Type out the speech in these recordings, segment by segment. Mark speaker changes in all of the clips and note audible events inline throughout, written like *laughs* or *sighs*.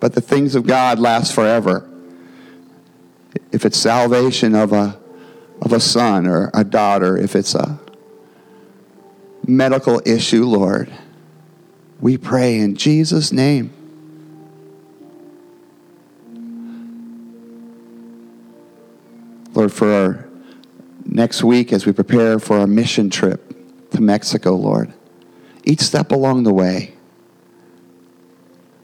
Speaker 1: but the things of God last forever. If it's salvation of a, of a son or a daughter, if it's a medical issue, Lord, we pray in Jesus' name. Lord, for our next week as we prepare for our mission trip to Mexico, Lord, each step along the way,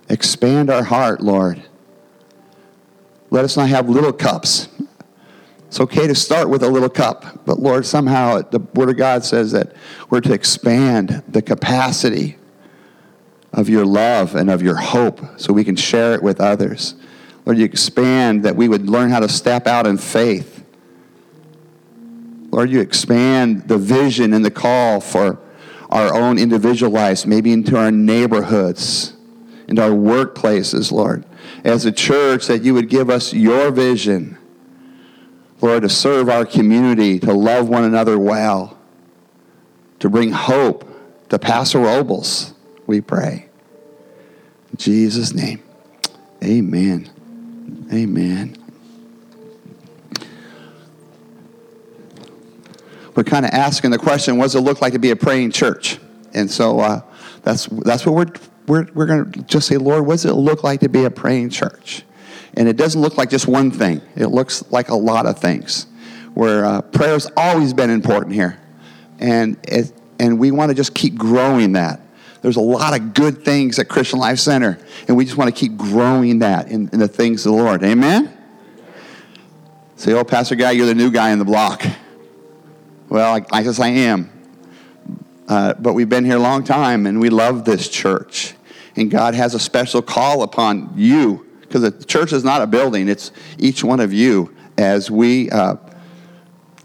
Speaker 1: expand our heart, Lord. Let us not have little cups. It's okay to start with a little cup, but Lord, somehow the Word of God says that we're to expand the capacity of your love and of your hope so we can share it with others. Lord, you expand that we would learn how to step out in faith. Lord, you expand the vision and the call for our own individual lives, maybe into our neighborhoods, into our workplaces, Lord. As a church, that you would give us your vision, Lord, to serve our community, to love one another well, to bring hope to Paso Robles, we pray. In Jesus' name, amen. Amen. We're kind of asking the question, what does it look like to be a praying church? And so uh, that's, that's what we're, we're, we're going to just say, Lord, what does it look like to be a praying church? And it doesn't look like just one thing. It looks like a lot of things. Where uh, prayer's always been important here, and it, and we want to just keep growing that. There's a lot of good things at Christian Life Center, and we just want to keep growing that in, in the things of the Lord. Amen. Say, oh, Pastor Guy, you're the new guy in the block. Well, I, I guess I am. Uh, but we've been here a long time, and we love this church. And God has a special call upon you because the church is not a building, it's each one of you as we uh,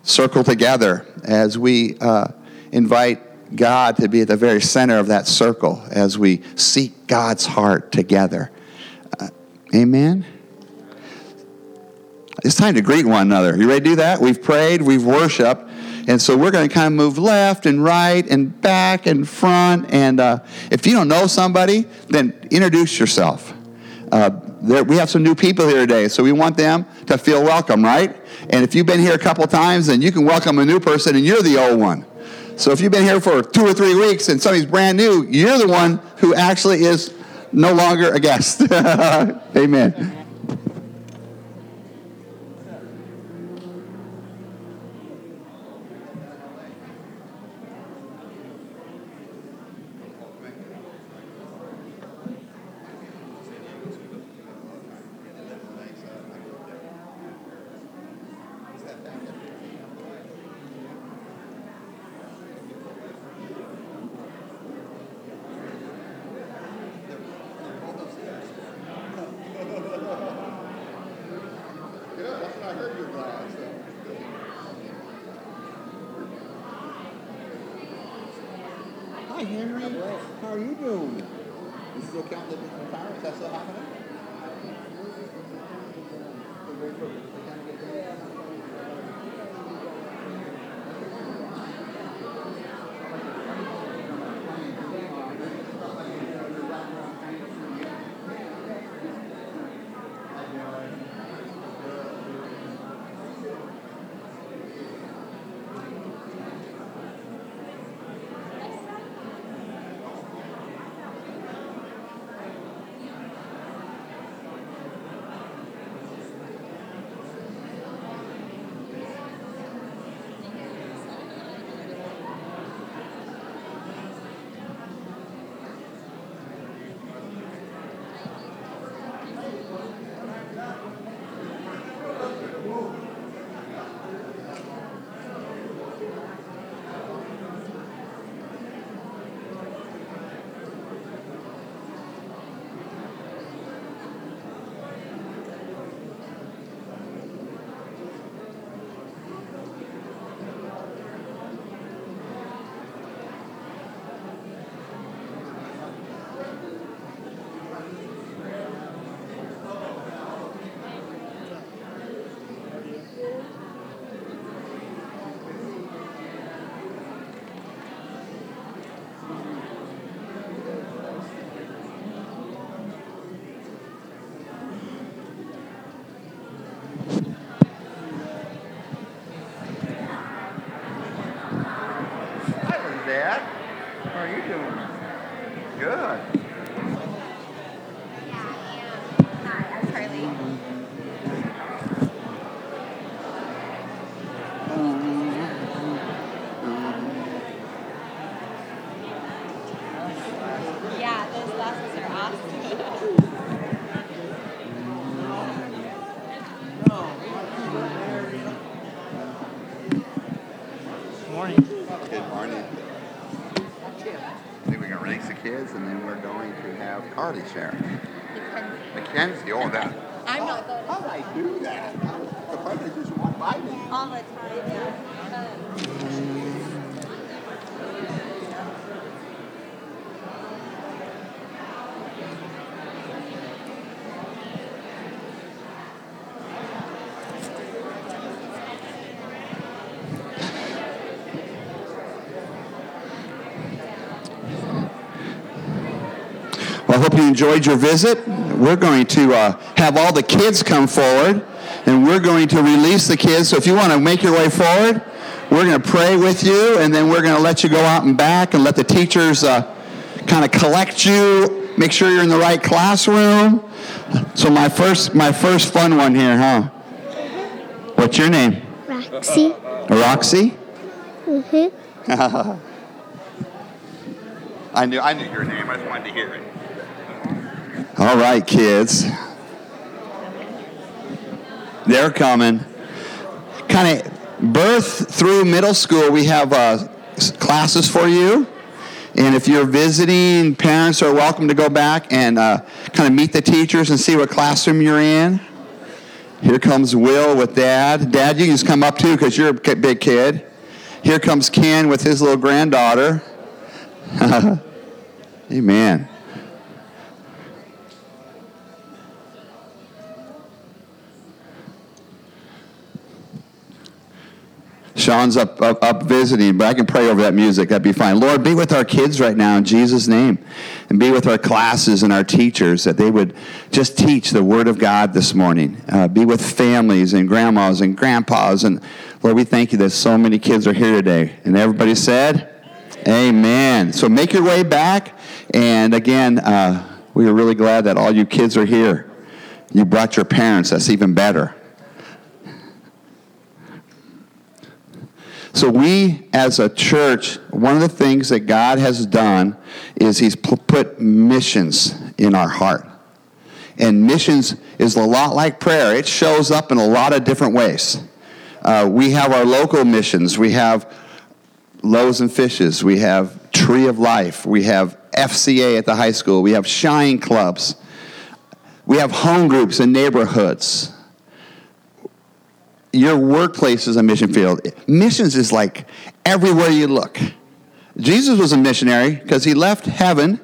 Speaker 1: circle together, as we uh, invite God to be at the very center of that circle, as we seek God's heart together. Uh, amen? It's time to greet one another. You ready to do that? We've prayed, we've worshiped. And so we're going to kind of move left and right and back and front. And uh, if you don't know somebody, then introduce yourself. Uh, there, we have some new people here today, so we want them to feel welcome, right? And if you've been here a couple times, then you can welcome a new person, and you're the old one. So if you've been here for two or three weeks and somebody's brand new, you're the one who actually is no longer a guest. *laughs* Amen. Carly share.
Speaker 2: Mackenzie.
Speaker 1: Mackenzie, oh, that.
Speaker 2: I'm not going
Speaker 1: How did I do that? The person just walked by me.
Speaker 2: all the time. Yeah. Um,
Speaker 1: Well, I hope you enjoyed your visit. We're going to uh, have all the kids come forward, and we're going to release the kids. So if you want to make your way forward, we're going to pray with you, and then we're going to let you go out and back and let the teachers uh, kind of collect you, make sure you're in the right classroom. So my first, my first fun one here, huh? What's your name?
Speaker 3: Roxy.
Speaker 1: Roxy.
Speaker 3: Mm-hmm. *laughs*
Speaker 1: I knew, I knew your name. I just wanted to hear it. All right, kids. They're coming. Kind of birth through middle school, we have uh, classes for you. And if you're visiting, parents are welcome to go back and uh, kind of meet the teachers and see what classroom you're in. Here comes Will with Dad. Dad, you can just come up too because you're a big kid. Here comes Ken with his little granddaughter. *laughs* Amen. Sean's up, up, up visiting, but I can pray over that music. That'd be fine. Lord, be with our kids right now in Jesus' name. And be with our classes and our teachers that they would just teach the Word of God this morning. Uh, be with families and grandmas and grandpas. And Lord, we thank you that so many kids are here today. And everybody said, Amen. So make your way back. And again, uh, we are really glad that all you kids are here. You brought your parents. That's even better. So, we as a church, one of the things that God has done is He's put missions in our heart. And missions is a lot like prayer, it shows up in a lot of different ways. Uh, we have our local missions, we have Loaves and Fishes, we have Tree of Life, we have FCA at the high school, we have Shine Clubs, we have home groups in neighborhoods your workplace is a mission field. Missions is like everywhere you look. Jesus was a missionary because he left heaven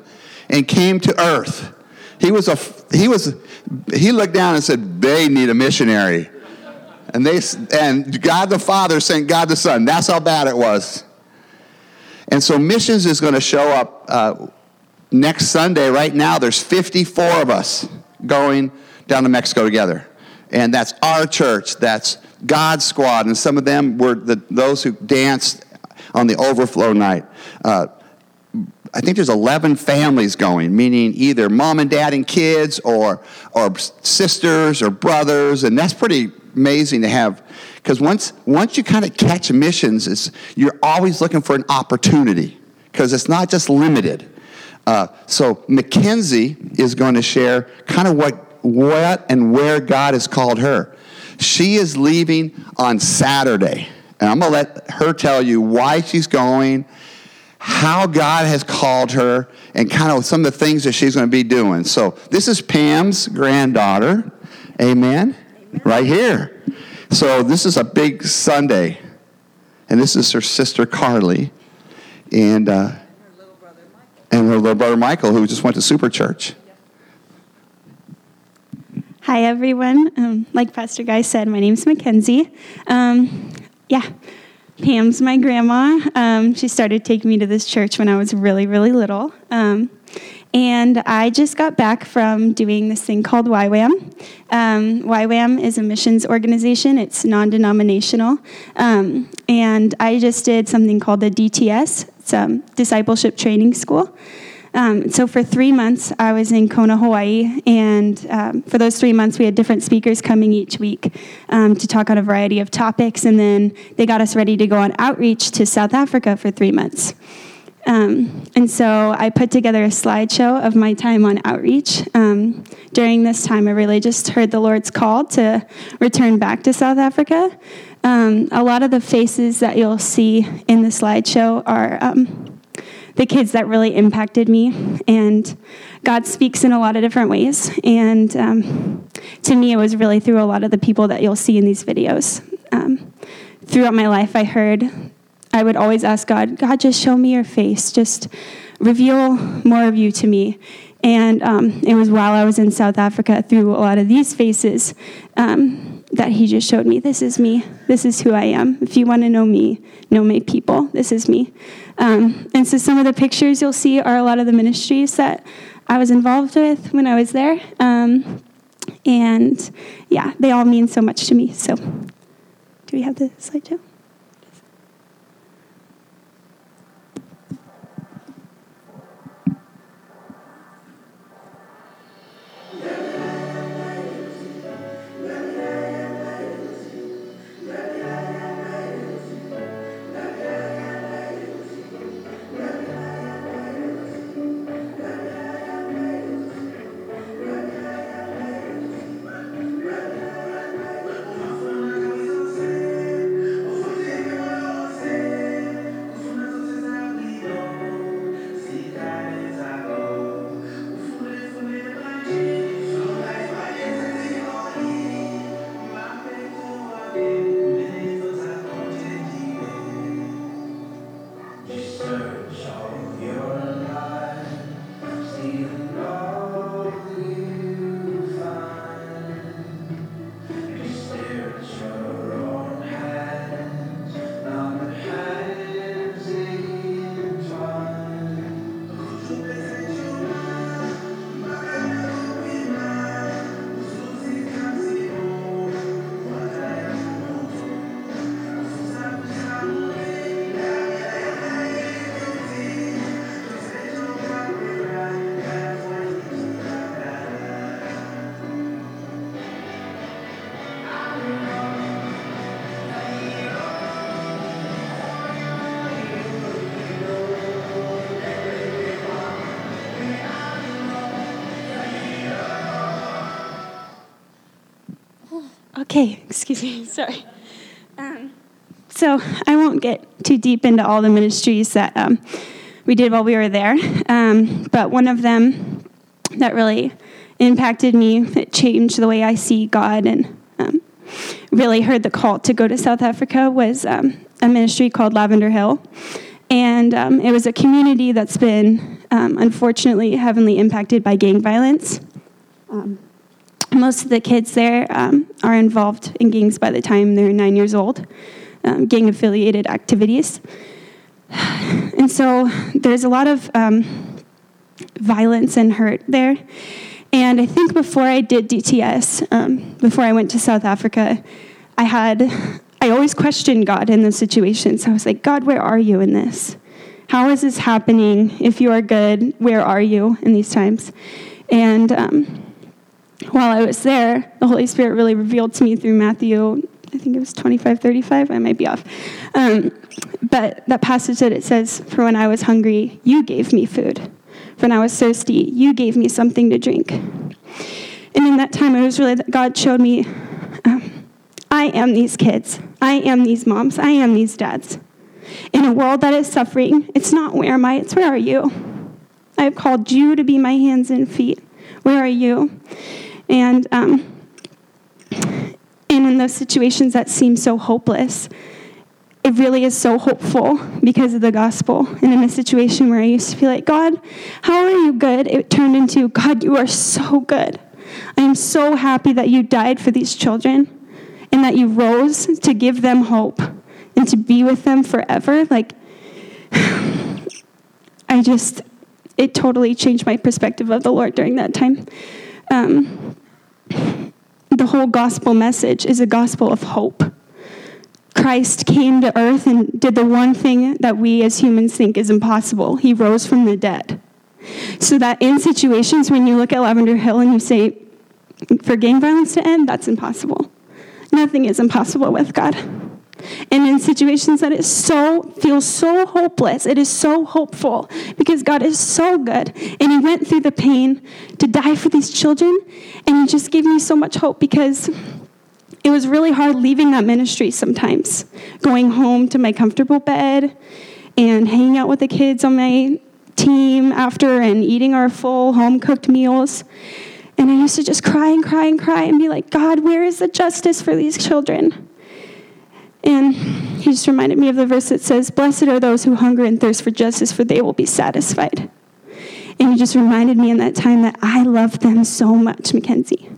Speaker 1: and came to earth. He was a he was he looked down and said they need a missionary. And they and God the Father sent God the Son. That's how bad it was. And so missions is going to show up uh, next Sunday. Right now, there's 54 of us going down to Mexico together, and that's our church. That's God's squad, and some of them were the, those who danced on the overflow night. Uh, I think there's 11 families going, meaning either mom and dad and kids, or or sisters or brothers, and that's pretty amazing to have. Because once once you kind of catch missions, it's, you're always looking for an opportunity because it's not just limited. Uh, so Mackenzie is going to share kind of what what and where God has called her. She is leaving on Saturday, and I'm going to let her tell you why she's going how God has called her and kind of some of the things that she's going to be doing. So, this is Pam's granddaughter. Amen. Right here. So, this is a big Sunday. And this is her sister Carly. And, uh, and her little brother Michael, who just went to Super Church.
Speaker 3: Hi, everyone. Um, like Pastor Guy said, my name's Mackenzie. Um, yeah, Pam's my grandma. Um, she started taking me to this church when I was really, really little. Um, and I just got back from doing this thing called YWAM. Um, YWAM is a missions organization, it's non denominational. Um, and I just did something called the DTS, it's um, Discipleship Training School. Um, so for three months, I was in Kona, Hawaii, and um, for those three months, we had different speakers coming each week um, to talk on a variety of topics, and then they got us ready to go on outreach to South Africa for three months. Um, and so I put together a slideshow of my time on outreach. Um, during this time, I really just heard the Lord's call to return back to South Africa. Um, a lot of the faces that you'll see in the slideshow are the kids that really impacted me. And God speaks in a lot of different ways. And um, to me, it was really through a lot of the people that you'll see in these videos. Um, throughout my life, I heard, I would always ask God, God, just show me your face. Just reveal more of you to me. And um, it was while I was in South Africa through a lot of these faces um, that he just showed me this is me. This is who I am. If you want to know me, know my people. This is me. Um, and so some of the pictures you'll see are a lot of the ministries that I was involved with when I was there. Um, and yeah, they all mean so much to me. So, do we have the slideshow? Okay, excuse me, *laughs* sorry. Um, so I won't get too deep into all the ministries that um, we did while we were there, um, but one of them that really impacted me, it changed the way I see God and um, really heard the call to go to South Africa was um, a ministry called Lavender Hill. And um, it was a community that's been unfortunately heavily impacted by gang violence. Um, most of the kids there um, are involved in gangs by the time they're nine years old, um, gang affiliated activities. *sighs* And so there's a lot of um, violence and hurt there. And I think before I did DTS, um, before I went to South Africa, I had, I always questioned God in those situations. I was like, God, where are you in this? How is this happening? If you are good, where are you in these times? And um, while I was there, the Holy Spirit really revealed to me through Matthew, I think it was 25, 35, I might be off. Um, but that passage that it says, For when I was hungry, you gave me food. For when I was thirsty, you gave me something to drink. And in that time, it was really that God showed me um, I am these kids, I am these moms, I am these dads. In a world that is suffering, it's not where am I, it's where are you? I have called you to be my hands and feet. Where are you? And, um, and in those situations that seem so hopeless, it really is so hopeful because of the gospel. And in a situation where I used to feel like, God, how are you good? It turned into, God, you are so good. I am so happy that you died for these children and that you rose to give them hope and to be with them forever. Like, *sighs* I just, it totally changed my perspective of the Lord during that time um, the whole gospel message is a gospel of hope. Christ came to earth and did the one thing that we as humans think is impossible. He rose from the dead. So that in situations when you look at Lavender Hill and you say, for gang violence to end, that's impossible. Nothing is impossible with God. And in situations that it so feels so hopeless, it is so hopeful because God is so good. And He went through the pain to die for these children, and He just gave me so much hope because it was really hard leaving that ministry sometimes, going home to my comfortable bed and hanging out with the kids on my team after and eating our full home cooked meals. And I used to just cry and cry and cry and be like, God, where is the justice for these children? And he just reminded me of the verse that says, Blessed are those who hunger and thirst for justice, for they will be satisfied. And he just reminded me in that time that I love them so much, Mackenzie.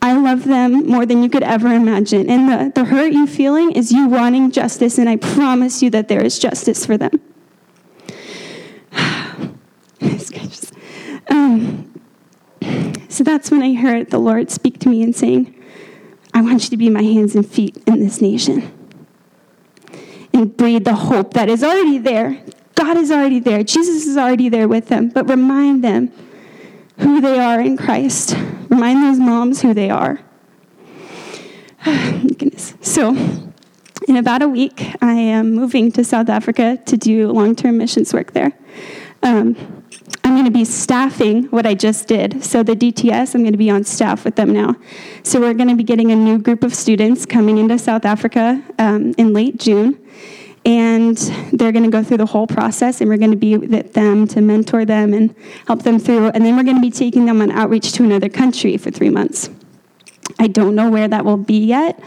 Speaker 3: I love them more than you could ever imagine. And the, the hurt you're feeling is you wanting justice, and I promise you that there is justice for them. *sighs* um, so that's when I heard the Lord speak to me and saying, I want you to be my hands and feet in this nation. And breathe the hope that is already there. God is already there. Jesus is already there with them. But remind them who they are in Christ. Remind those moms who they are. *sighs* Goodness. So, in about a week, I am moving to South Africa to do long term missions work there. Um, I'm going to be staffing what I just did. So, the DTS, I'm going to be on staff with them now. So, we're going to be getting a new group of students coming into South Africa um, in late June and they're going to go through the whole process and we're going to be with them to mentor them and help them through and then we're going to be taking them on outreach to another country for three months i don't know where that will be yet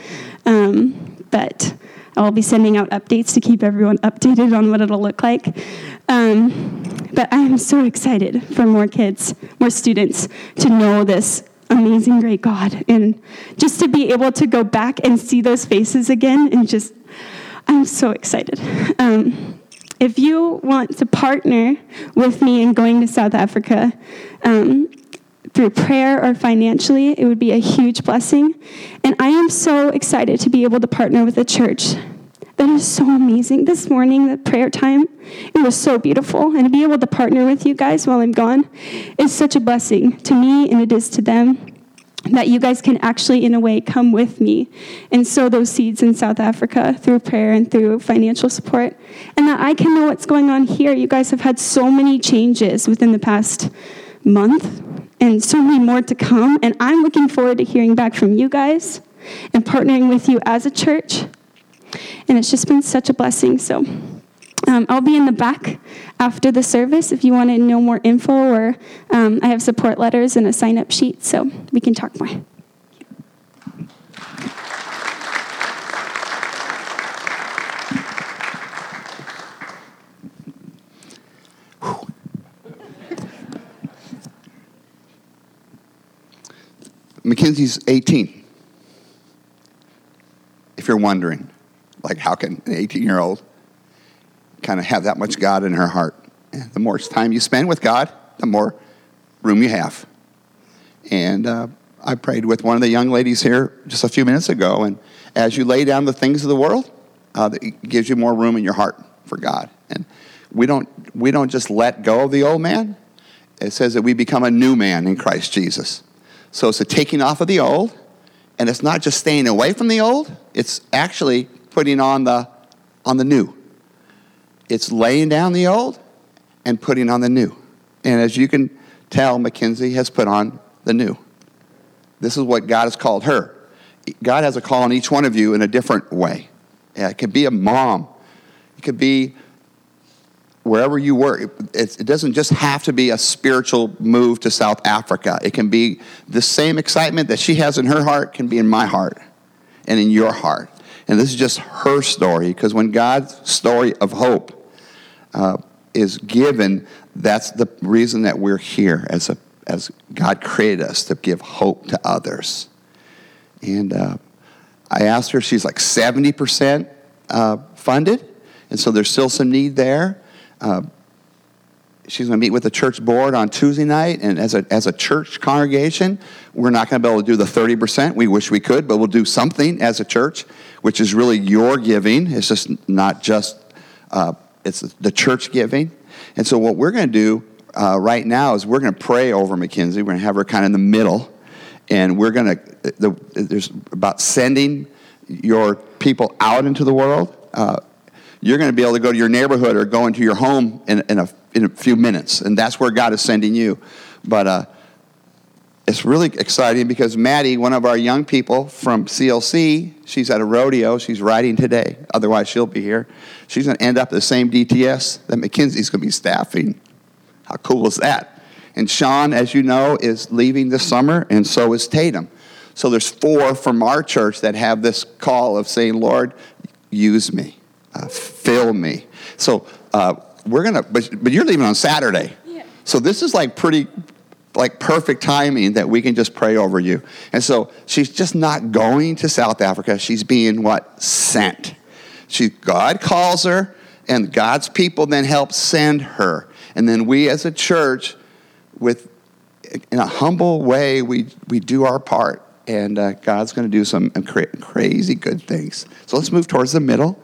Speaker 3: um, but i will be sending out updates to keep everyone updated on what it'll look like um, but i am so excited for more kids more students to know this amazing great god and just to be able to go back and see those faces again and just I'm so excited. Um, if you want to partner with me in going to South Africa um, through prayer or financially, it would be a huge blessing. And I am so excited to be able to partner with a church that is so amazing. This morning, the prayer time, it was so beautiful. And to be able to partner with you guys while I'm gone is such a blessing to me and it is to them that you guys can actually, in a way, come with me and sow those seeds in South Africa through prayer and through financial support, and that I can know what's going on here. You guys have had so many changes within the past month, and so many more to come, and I'm looking forward to hearing back from you guys and partnering with you as a church. And it's just been such a blessing. So, um, I'll be in the back after the service if you want to know more info, or um, I have support letters and a sign up sheet, so we can talk more.
Speaker 1: Mackenzie's 18. If you're wondering, like, how can an 18 year old kind of have that much God in her heart. The more time you spend with God, the more room you have. And uh, I prayed with one of the young ladies here just a few minutes ago, and as you lay down the things of the world, uh, it gives you more room in your heart for God. And we don't, we don't just let go of the old man. It says that we become a new man in Christ Jesus. So it's a taking off of the old, and it's not just staying away from the old, it's actually putting on the, on the new. It's laying down the old and putting on the new. And as you can tell, Mackenzie has put on the new. This is what God has called her. God has a call on each one of you in a different way. Yeah, it could be a mom. It could be wherever you work. It, it, doesn't just have to be a spiritual move to South Africa. It can be the same excitement that she has in her heart can be in my heart and in your heart. And this is just her story because when God's story of hope uh, is given, that's the reason that we're here as, a, as God created us to give hope to others. And uh, I asked her, she's like 70% uh, funded, and so there's still some need there. Uh, she's going to meet with the church board on Tuesday night, and as a, as a church congregation, we're not going to be able to do the 30%. We wish we could, but we'll do something as a church, which is really your giving. It's just not just uh, it's the church giving. And so what we're going to do uh, right now is we're going to pray over Mackenzie. We're going to have her kind of in the middle, and we're going to. The, there's about sending your people out into the world. Uh, you're going to be able to go to your neighborhood or go into your home in, in, a, in a few minutes, and that's where God is sending you. But uh, it's really exciting because Maddie, one of our young people from CLC, she's at a rodeo. She's riding today. Otherwise, she'll be here. She's going to end up at the same DTS that Mackenzie's going to be staffing. How cool is that? And Sean, as you know, is leaving this summer, and so is Tatum. So there's four from our church that have this call of saying, Lord, use me, uh, fill me. So uh, we're going to, but, but you're leaving on Saturday.
Speaker 2: Yeah.
Speaker 1: So this is like pretty, like perfect timing that we can just pray over you. And so she's just not going to South Africa. She's being what? Sent. She, God calls her, and God's people then help send her. And then we as a church, with in a humble way, we, we do our part. And uh, God's going to do some cra- crazy good things. So let's move towards the middle.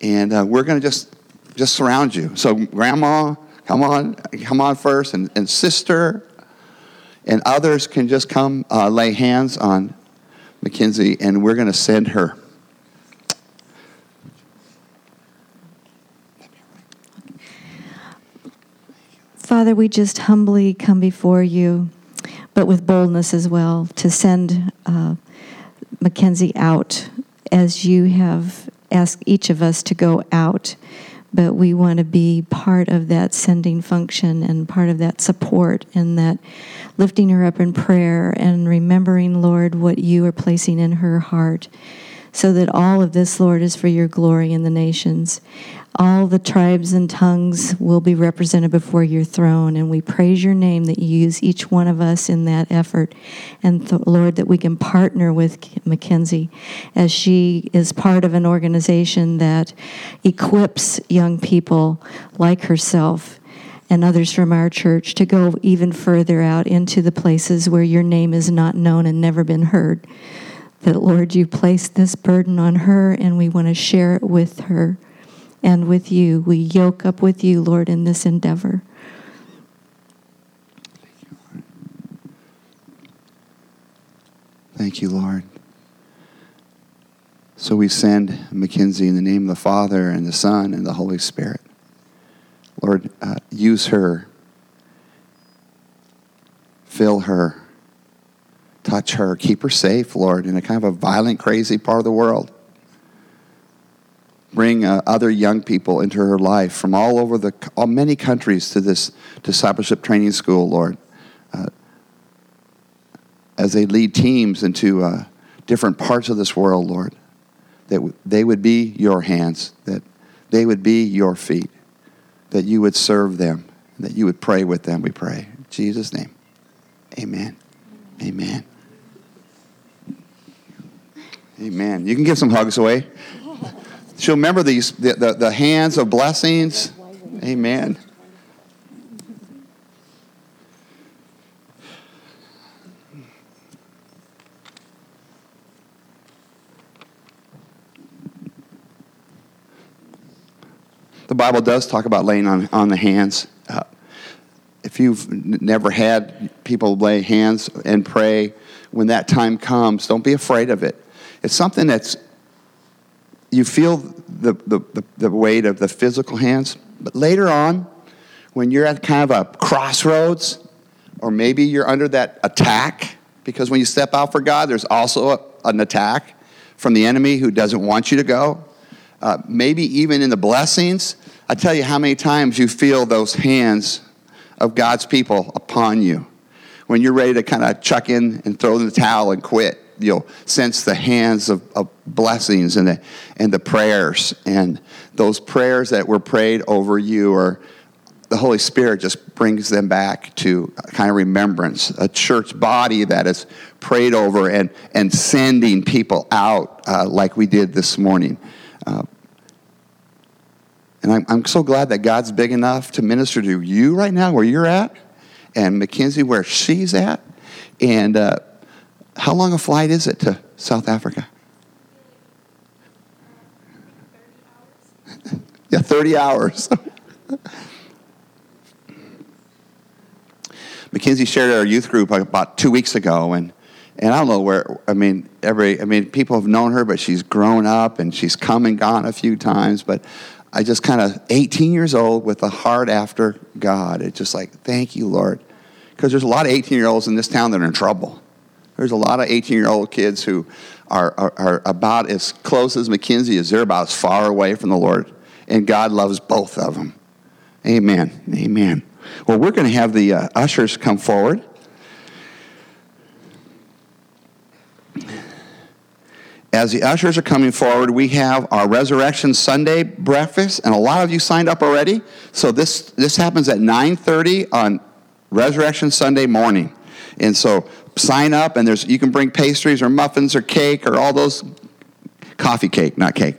Speaker 1: And uh, we're going to just just surround you. So, grandma, come on, come on first, and, and sister, and others can just come uh, lay hands on Mackenzie, and we're going to send her.
Speaker 4: Father, we just humbly come before you, but with boldness as well, to send uh, Mackenzie out as you have asked each of us to go out. But we want to be part of that sending function and part of that support and that lifting her up in prayer and remembering, Lord, what you are placing in her heart so that all of this, Lord, is for your glory in the nations. All the tribes and tongues will be represented before your throne, and we praise your name that you use each one of us in that effort. And th- Lord, that we can partner with Mackenzie as she is part of an organization that equips young people like herself and others from our church to go even further out into the places where your name is not known and never been heard that, Lord, you placed this burden on her and we want to share it with her and with you. We yoke up with you, Lord, in this endeavor.
Speaker 1: Thank you, Lord. So we send Mackenzie in the name of the Father and the Son and the Holy Spirit. Lord, uh, use her, fill her, touch her, keep her safe, Lord, in a kind of a violent, crazy part of the world. Bring uh, other young people into her life from all over the all, many countries to this discipleship training school, Lord. Uh, as they lead teams into uh, different parts of this world, Lord, that w- they would be your hands, that they would be your feet, that you would serve them, that you would pray with them, we pray. In Jesus' name, amen. Amen. Amen. You can give some hugs away. She'll remember these, the, the, the hands of blessings. Amen. The Bible does talk about laying on, on the hands. Uh, if you've never had people lay hands and pray, when that time comes, don't be afraid of it. It's something that's, you feel the, the, the, the weight of the physical hands, but later on, when you're at kind of a crossroads, or maybe you're under that attack, because when you step out for God, there's also a, an attack from the enemy who doesn't want you to go. Uh, maybe even in the blessings, I tell you how many times you feel those hands of God's people upon you. When you're ready to kind of chuck in and throw the towel and quit, you'll sense the hands of, of blessings and the, and the prayers. And those prayers that were prayed over you or the Holy Spirit just brings them back to kind of remembrance, a church body that is prayed over and, and sending people out uh, like we did this morning. Uh, and I'm, I'm so glad that God's big enough to minister to you right now where you're at, and Mackenzie where she's at. And uh, how long a flight is it to South Africa? *laughs* yeah, 30 hours. *laughs* Mackenzie shared our youth group about two weeks ago, and and I don't know where. I mean, every. I mean, people have known her, but she's grown up and she's come and gone a few times. But I just kind of 18 years old with a heart after God. It's just like, thank you, Lord, because there's a lot of 18 year olds in this town that are in trouble. There's a lot of 18 year old kids who are, are, are about as close as Mackenzie is. They're about as far away from the Lord, and God loves both of them. Amen. Amen. Well, we're going to have the uh, ushers come forward. As the ushers are coming forward, we have our Resurrection Sunday breakfast, and a lot of you signed up already. So this this happens at 9:30 on Resurrection Sunday morning, and so sign up. And there's you can bring pastries or muffins or cake or all those coffee cake, not cake,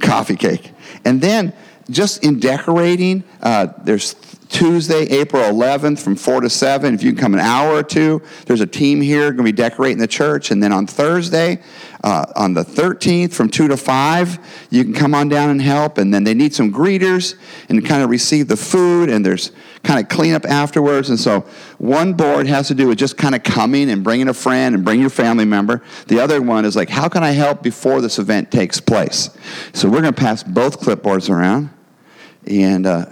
Speaker 1: coffee cake. And then just in decorating, uh, there's Tuesday, April 11th from 4 to 7. If you can come an hour or two, there's a team here going to be decorating the church. And then on Thursday, uh, on the 13th from 2 to 5, you can come on down and help. And then they need some greeters and kind of receive the food. And there's kind of cleanup afterwards. And so one board has to do with just kind of coming and bringing a friend and bring your family member. The other one is like, how can I help before this event takes place? So we're going to pass both clipboards around. And uh,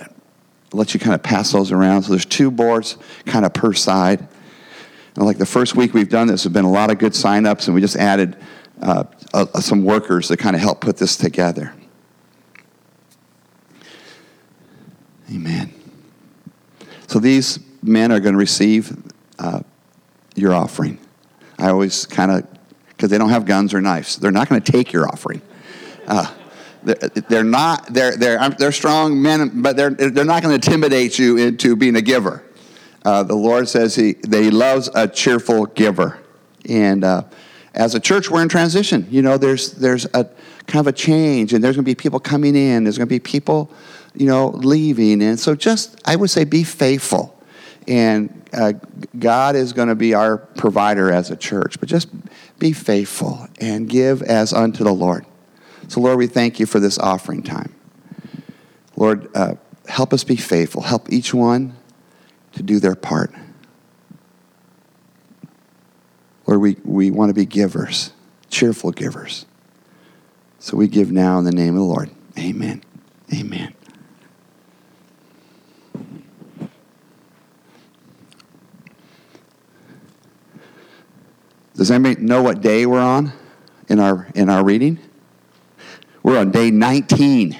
Speaker 1: let you kind of pass those around. So there's two boards kind of per side. And like the first week we've done this, there have been a lot of good signups, and we just added uh, uh, some workers to kind of help put this together. Amen. So these men are going to receive uh, your offering. I always kind of, because they don't have guns or knives, they're not going to take your offering. Uh, they're, they're not they're, they're, they're strong men but they're, they're not going to intimidate you into being a giver. Uh, the lord says he, that he loves a cheerful giver. And uh, as a church we're in transition. You know there's there's a kind of a change and there's going to be people coming in there's going to be people you know leaving. And so just i would say be faithful. And uh, god is going to be our provider as a church but just be faithful and give as unto the lord so, Lord, we thank you for this offering time. Lord, uh, help us be faithful. Help each one to do their part. Lord, we, we want to be givers, cheerful givers. So we give now in the name of the Lord. Amen. Amen. Does anybody know what day we're on in our, in our reading? We're on day 19.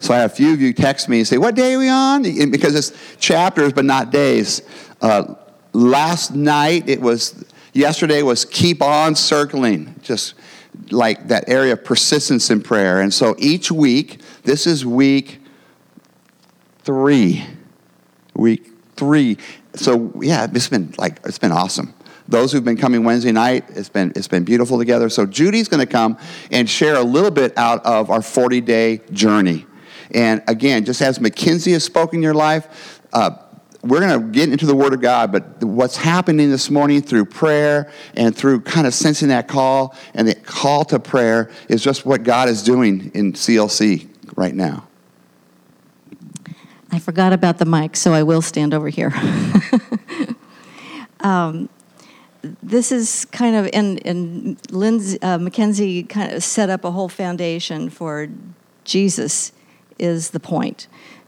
Speaker 1: So I have a few of you text me and say, What day are we on? Because it's chapters, but not days. Uh, last night, it was, yesterday was keep on circling, just like that area of persistence in prayer. And so each week, this is week three. Week three. So yeah, it's been like, it's been awesome those who've been coming Wednesday night, it's been, it's been beautiful together. So Judy's going to come and share a little bit out of our 40 day journey. And again, just as Mackenzie has spoken your life, uh, we're going to get into the Word of God, but what's happening this morning through prayer and through kind of sensing that call and the call to prayer is just what God is doing in CLC right now.
Speaker 4: I forgot about the mic, so I will stand over here. *laughs* um, this is kind of and and Lindsay uh, Mackenzie kind of set up a whole foundation for Jesus is the point.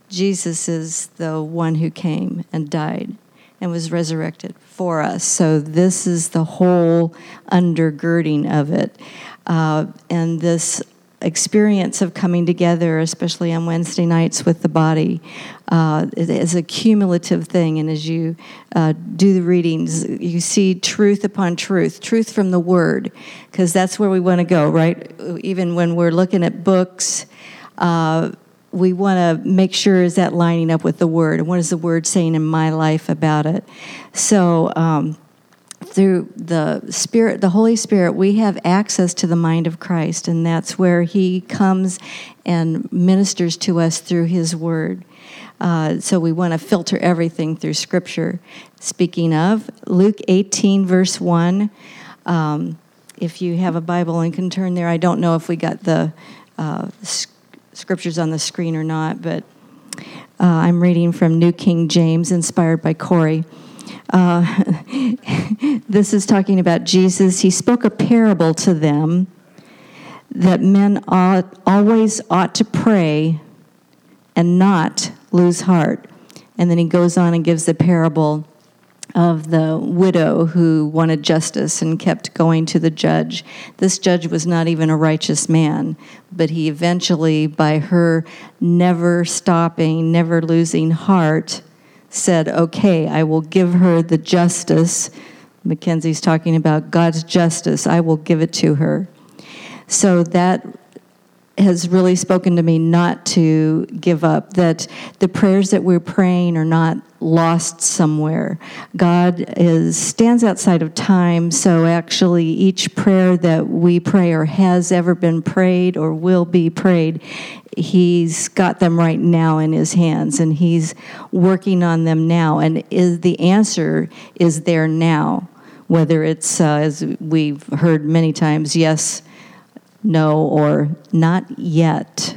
Speaker 4: Jesus is the one who came and died and was resurrected for us. So this is the whole undergirding of it, uh, and this experience of coming together, especially on Wednesday nights with the body, uh, is a cumulative thing. And as you uh, do the readings, you see truth upon truth, truth from the Word, because that's where we want to go, right? Even when we're looking at books. Uh, we want to make sure is that lining up with the word and what is the word saying in my life about it so um, through the spirit the holy spirit we have access to the mind of christ and that's where he comes and ministers to us through his word. Uh, so we want to filter everything through scripture. Speaking of luke 18 verse 1 um, if you have a bible and can turn there i don't know if we got the uh, scriptures on the screen or not but uh, i'm reading from new king james inspired by corey uh, *laughs* this is talking about Jesus. He spoke a parable to them that men ought, always ought to pray and not lose heart. And then he goes on and gives the parable of the widow who wanted justice and kept going to the judge. This judge was not even a righteous man, but he eventually, by her never stopping, never losing heart, said, okay, I will give her the justice. Mackenzie's talking about God's justice. I will give it to her. So that has really spoken to me not to give up, that the prayers that we're praying are not lost somewhere. God is stands outside of time, so actually each prayer that we pray or has ever been prayed or will be prayed, he's got them right now in his hands and he's working on them now and is the answer is there now. Whether it's uh, as we've heard many times, yes, no, or not yet.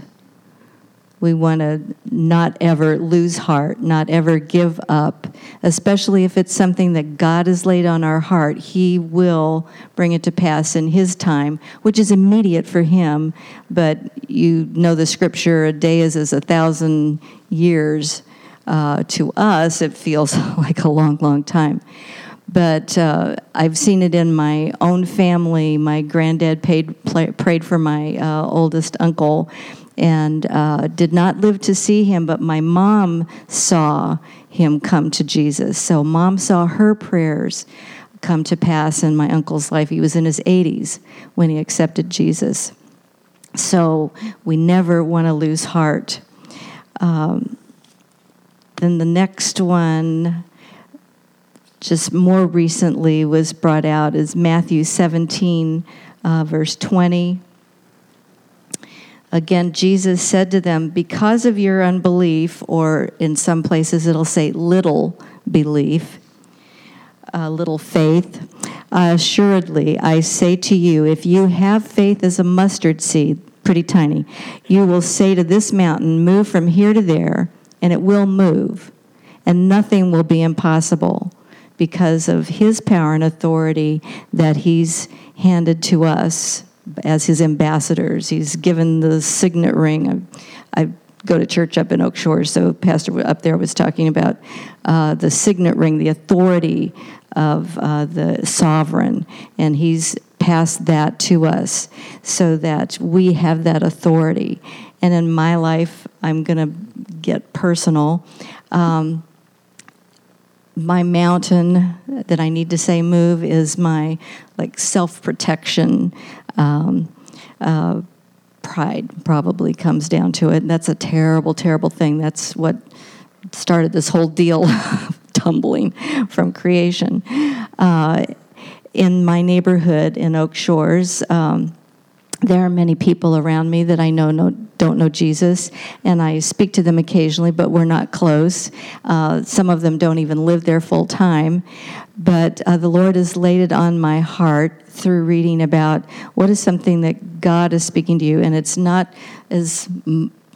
Speaker 4: We want to not ever lose heart, not ever give up, especially if it's something that God has laid on our heart. He will bring it to pass in His time, which is immediate for Him. But you know the scripture a day is as a thousand years. Uh, to us, it feels *laughs* like a long, long time but uh, I've seen it in my own family. My granddad paid, play, prayed for my uh, oldest uncle and uh, did not live to see him, but my mom saw him come to Jesus. So, mom saw her prayers come to pass in my uncle's life. He was in his 80s when he accepted Jesus. So, we never want to lose heart. Um, then the next one just more recently was brought out is Matthew 17, uh, verse 20. Again, Jesus said to them, Because of your unbelief, or in some places it'll say little belief, uh, little faith, uh, assuredly I say to you, if you have faith as a mustard seed, pretty tiny, you will say to this mountain, Move from here to there, and it will move, and nothing will be impossible because of his power and authority that he's handed to us as his ambassadors. He's given the signet ring. I, I go to church up in Oak Shores, so Pastor up there was talking about uh, the signet ring, the authority of uh, the sovereign, and he's passed that to us so that we have that authority. And in my life, I'm going to get personal. Um, my mountain that I need to say move is my like self protection. Um, uh, pride probably comes down to it. And That's a terrible, terrible thing. That's what started this whole deal *laughs* tumbling from creation. Uh, in my neighborhood in Oak Shores, um, there are many people around me that I know, know don't know Jesus, and I speak to them occasionally, but we're not close. Uh, some of them don't even live there full time. But uh, the Lord has laid it on my heart through reading about what is something that God is speaking to you, and it's not as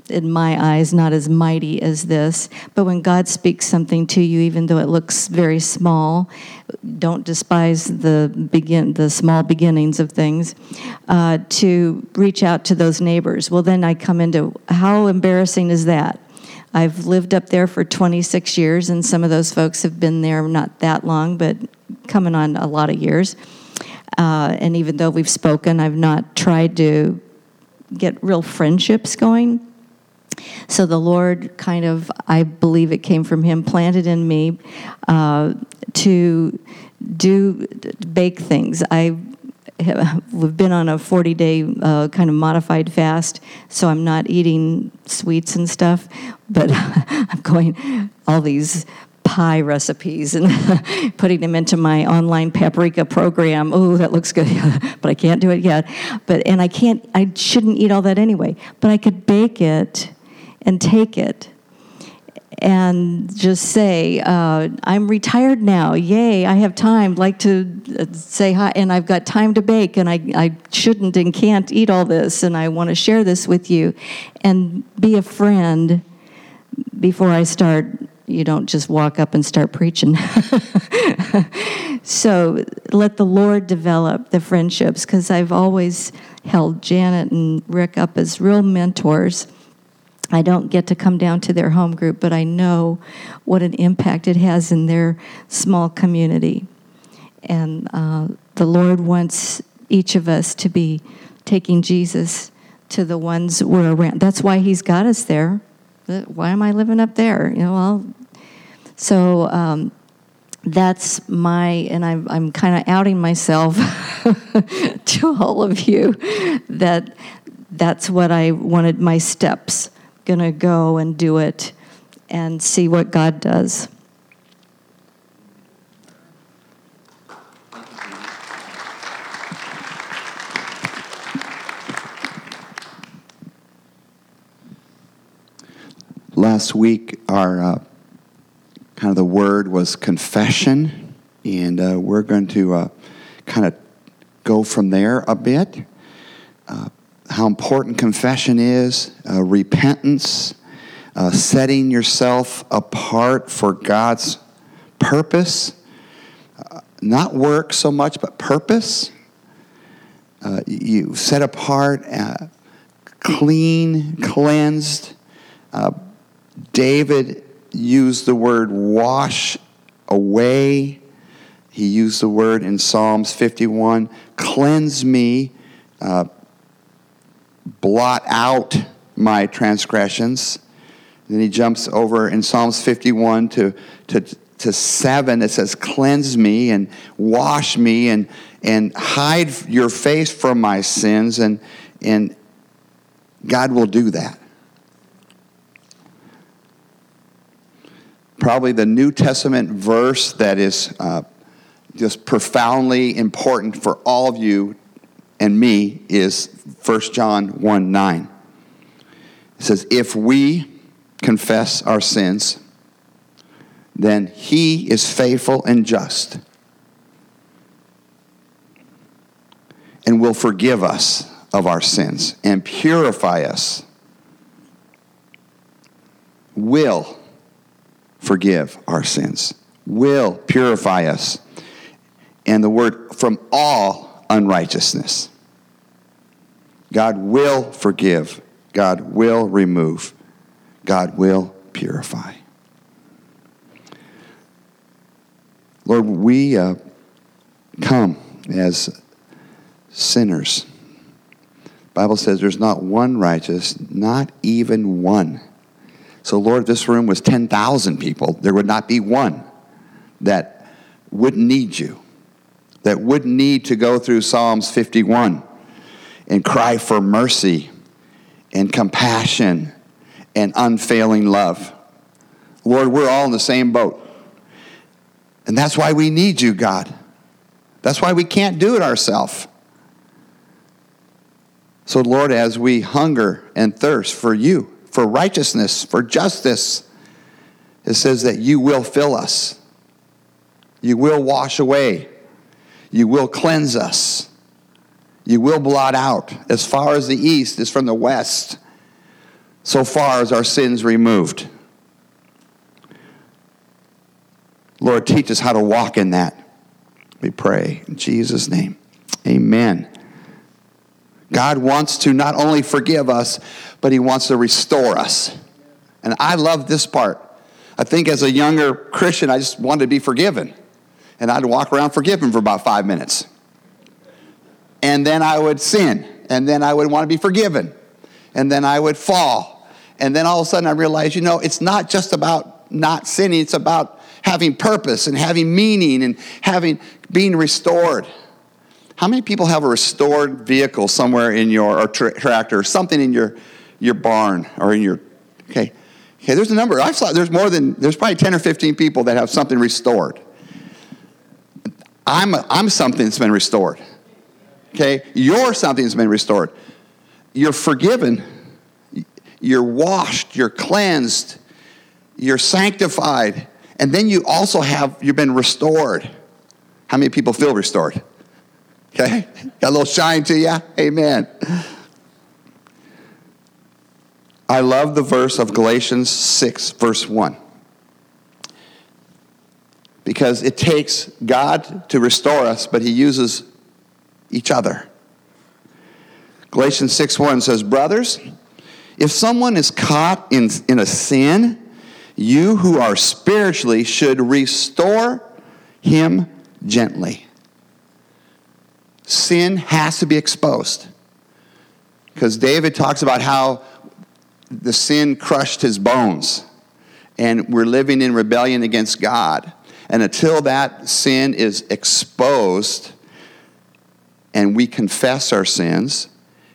Speaker 4: in my eyes, not as mighty as this. But when God speaks something to you, even though it looks very small, don't despise the begin the small beginnings of things. Uh, to reach out to those neighbors. Well, then I come into how embarrassing is that? I've lived up there for 26 years, and some of those folks have been there not that long, but coming on a lot of years. Uh, and even though we've spoken, I've not tried to get real friendships going. So the Lord kind of, I believe it came from Him, planted in me uh, to do bake things. I we've been on a 40 day uh, kind of modified fast, so I'm not eating sweets and stuff, but *laughs* I'm going all these pie recipes and *laughs* putting them into my online paprika program. Oh, that looks good, *laughs* but I can't do it yet. But and I can't, I shouldn't eat all that anyway. But I could bake it and take it and just say, uh, I'm retired now. Yay, I have time. Like to uh, say hi, and I've got time to bake, and I, I shouldn't and can't eat all this, and I want to share this with you. And be a friend before I start. You don't just walk up and start preaching. *laughs* so let the Lord develop the friendships, because I've always held Janet and Rick up as real mentors I don't get to come down to their home group, but I know what an impact it has in their small community. And uh, the Lord wants each of us to be taking Jesus to the ones we're around. That's why He's got us there. Why am I living up there? You know, So um, that's my, and I'm, I'm kind of outing myself *laughs* to all of you that that's what I wanted my steps. Gonna go and do it and see what God does.
Speaker 1: Last week, our uh, kind of the word was confession, and uh, we're going to uh, kind of go from there a bit. How important confession is, uh, repentance, uh, setting yourself apart for God's purpose, uh, not work so much, but purpose. Uh, you set apart, uh, clean, cleansed. Uh, David used the word wash away. He used the word in Psalms 51 cleanse me, uh, blot out my transgressions. Then he jumps over in Psalms 51 to, to, to 7. It says, Cleanse me and wash me and, and hide your face from my sins. And, and God will do that. Probably the New Testament verse that is uh, just profoundly important for all of you and me is 1 John 1 9. It says, If we confess our sins, then he is faithful and just and will forgive us of our sins and purify us. Will forgive our sins, will purify us. And the word from all unrighteousness. God will forgive, God will remove, God will purify. Lord, we uh, come as sinners. Bible says there's not one righteous, not even one. So, Lord, if this room was 10,000 people, there would not be one that wouldn't need you, that wouldn't need to go through Psalms 51 and cry for mercy and compassion and unfailing love. Lord, we're all in the same boat. And that's why we need you, God. That's why we can't do it ourselves. So, Lord, as we hunger and thirst for you, for righteousness, for justice, it says that you will fill us. You will wash away. You will cleanse us. You will blot out. As far as the east is from the west, so far as our sins removed. Lord, teach us how to walk in that. We pray in Jesus' name. Amen. God wants to not only forgive us, but He wants to restore us. And I love this part. I think as a younger Christian, I just wanted to be forgiven. And I'd walk around forgiven for about five minutes. And then I would sin. And then I would want to be forgiven. And then I would fall. And then all of a sudden I realized, you know, it's not just about not sinning, it's about having purpose and having meaning and having being restored. How many people have a restored vehicle somewhere in your or tra- tractor, or something in your your barn or in your okay? Okay, there's a number. I saw there's more than there's probably 10 or 15 people that have something restored. I'm I'm something that's been restored. Okay? You're something that's been restored. You're forgiven. You're washed, you're cleansed, you're sanctified, and then you also have you've been restored. How many people feel restored? Okay? Got a little shine to you? Amen. I love the verse of Galatians 6, verse 1. Because it takes God to restore us, but He uses each other. Galatians 6 1 says, Brothers, if someone is caught in, in a sin, you who are spiritually should restore him gently sin has to be exposed. Because David talks about how the sin crushed his bones. and we're living in rebellion against God. And until that sin is exposed and we confess our sins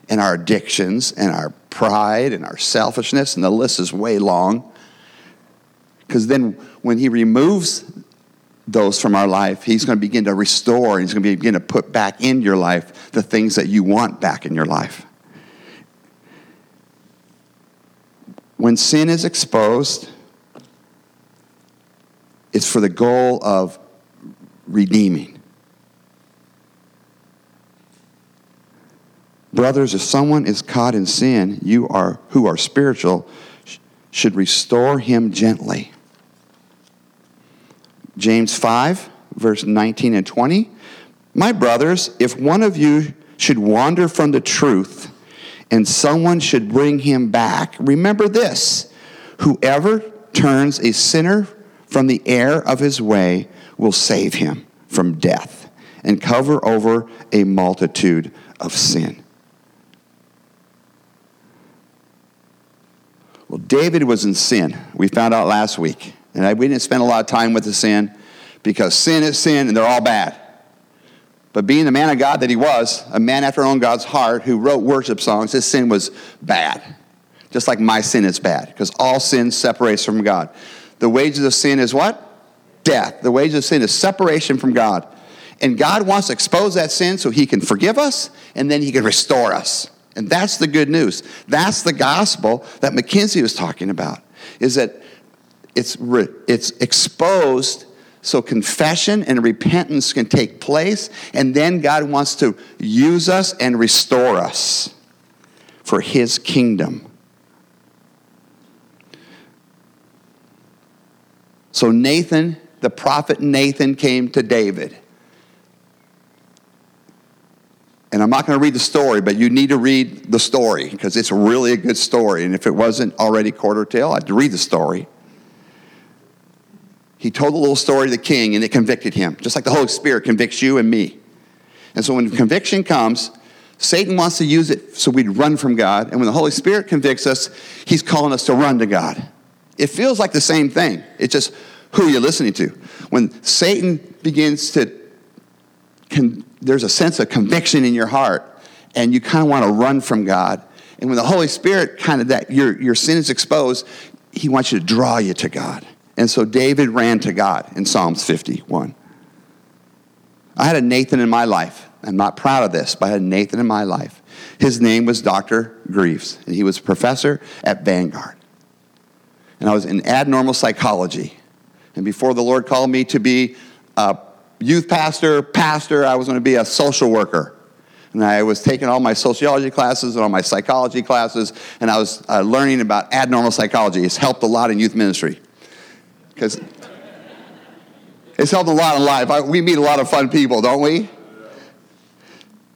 Speaker 1: and our addictions and our pride and our selfishness, and the list is way long, because then when He removes those from our life, He's going to begin to restore, and He's going to begin to put back in your life the things that you want back in your life. When sin is exposed, it's for the goal of redeeming. Brothers, if someone is caught in sin, you are who are spiritual should restore him gently. James 5, verse 19 and 20. My brothers, if one of you should wander from the truth and someone should bring him back, remember this whoever turns a sinner from the error of his way will save him from death and cover over a multitude of sin. Well, David was in sin. We found out last week. And we didn't spend a lot of time with the sin because sin is sin and they're all bad. But being the man of God that he was, a man after own God's heart who wrote worship songs, his sin was bad. Just like my sin is bad because all sin separates from God. The wages of sin is what? Death. The wages of sin is separation from God. And God wants to expose that sin so he can forgive us and then he can restore us. And that's the good news. That's the gospel that McKenzie was talking about. Is that it's, re, it's exposed so confession and repentance can take place, and then God wants to use us and restore us for His kingdom. So Nathan, the prophet Nathan, came to David. And I'm not going to read the story, but you need to read the story because it's really a good story. And if it wasn't already quarter tale, I'd read the story. He told the little story to the king and it convicted him, just like the Holy Spirit convicts you and me. And so when conviction comes, Satan wants to use it so we'd run from God. And when the Holy Spirit convicts us, he's calling us to run to God. It feels like the same thing. It's just who you're listening to. When Satan begins to, con- there's a sense of conviction in your heart, and you kind of want to run from God. And when the Holy Spirit kind of that your, your sin is exposed, he wants you to draw you to God. And so David ran to God in Psalms 51. I had a Nathan in my life. I'm not proud of this, but I had a Nathan in my life. His name was Dr. Greaves, and he was a professor at Vanguard. And I was in abnormal psychology. And before the Lord called me to be a youth pastor, pastor, I was going to be a social worker. And I was taking all my sociology classes and all my psychology classes, and I was uh, learning about abnormal psychology. It's helped a lot in youth ministry. Because it's helped a lot in life. I, we meet a lot of fun people, don't we?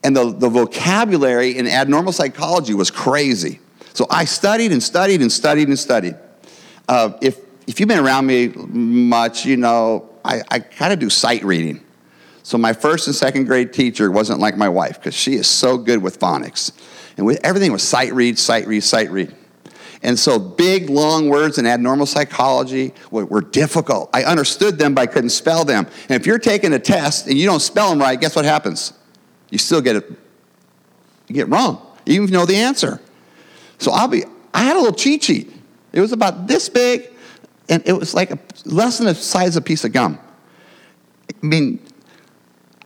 Speaker 1: And the, the vocabulary in abnormal psychology was crazy. So I studied and studied and studied and studied. Uh, if, if you've been around me much, you know, I, I kind of do sight reading. So my first and second grade teacher wasn't like my wife because she is so good with phonics. And with, everything was sight read, sight read, sight read. And so big, long words in abnormal psychology were, difficult. I understood them, but I couldn't spell them. And if you're taking a test and you don't spell them right, guess what happens? You still get it, you get wrong, even if you know the answer. So I'll be, I had a little cheat sheet. It was about this big, and it was like a, less than the size of a piece of gum. I mean,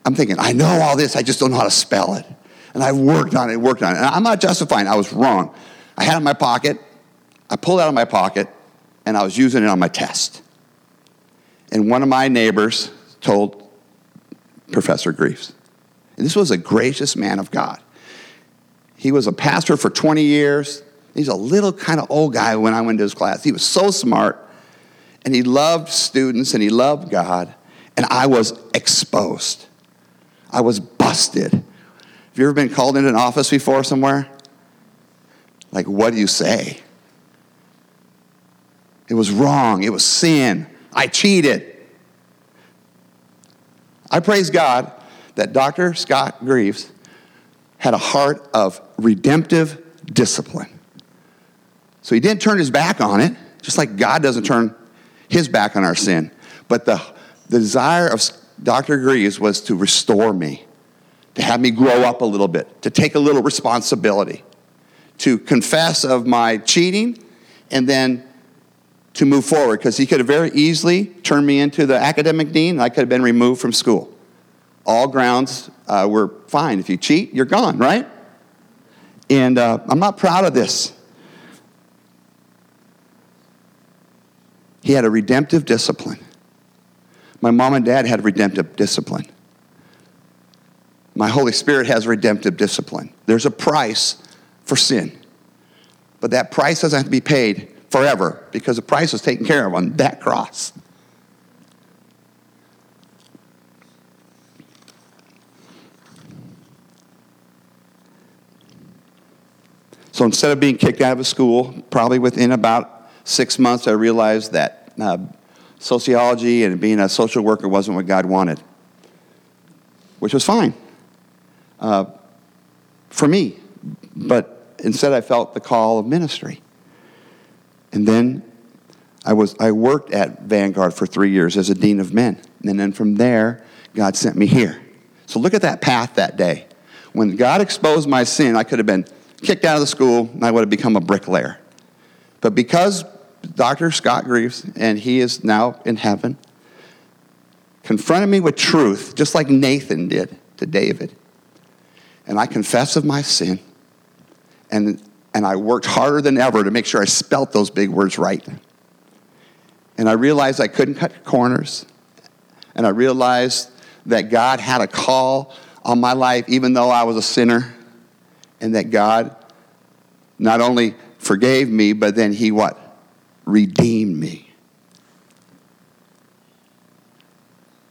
Speaker 1: I'm thinking, I know all this, I just don't know how to spell it. And I worked on it, worked on it. And I'm not justifying, I was wrong. I had it in my pocket. I pulled it out of my pocket, and I was using it on my test. And one of my neighbors told Professor Greaves, and this was a gracious man of God. He was a pastor for 20 years. He's a little kind of old guy when I went to his class. He was so smart, and he loved students, and he loved God, and I was exposed. I was busted. Have you ever been called into an office before somewhere? Like, what do you say? It was wrong. It was sin. I cheated. I praise God that Dr. Scott Greaves had a heart of redemptive discipline. So he didn't turn his back on it, just like God doesn't turn his back on our sin. But the, the desire of Dr. Greaves was to restore me, to have me grow up a little bit, to take a little responsibility, to confess of my cheating, and then to move forward because he could have very easily turned me into the academic dean. I could have been removed from school. All grounds uh, were fine. If you cheat, you're gone, right? And uh, I'm not proud of this. He had a redemptive discipline. My mom and dad had redemptive discipline. My Holy Spirit has redemptive discipline. There's a price for sin. But that price doesn't have to be paid forever because the price was taken care of on that cross. So instead of being kicked out of a school, probably within about six months, I realized that uh, sociology and being a social worker wasn't what God wanted, which was fine uh, for me. But instead, I felt the call of ministry. And then I, was, I worked at Vanguard for three years as a dean of men. And then from there, God sent me here. So look at that path that day. When God exposed my sin, I could have been kicked out of the school and I would have become a bricklayer. But because Dr. Scott Greaves, and he is now in heaven, confronted me with truth, just like Nathan did to David. And I confess of my sin. And and I worked harder than ever to make sure I spelt those big words right. And I realized I couldn't cut corners. And I realized that God had a call on my life, even though I was a sinner, and that God not only forgave me, but then He what? Redeemed me.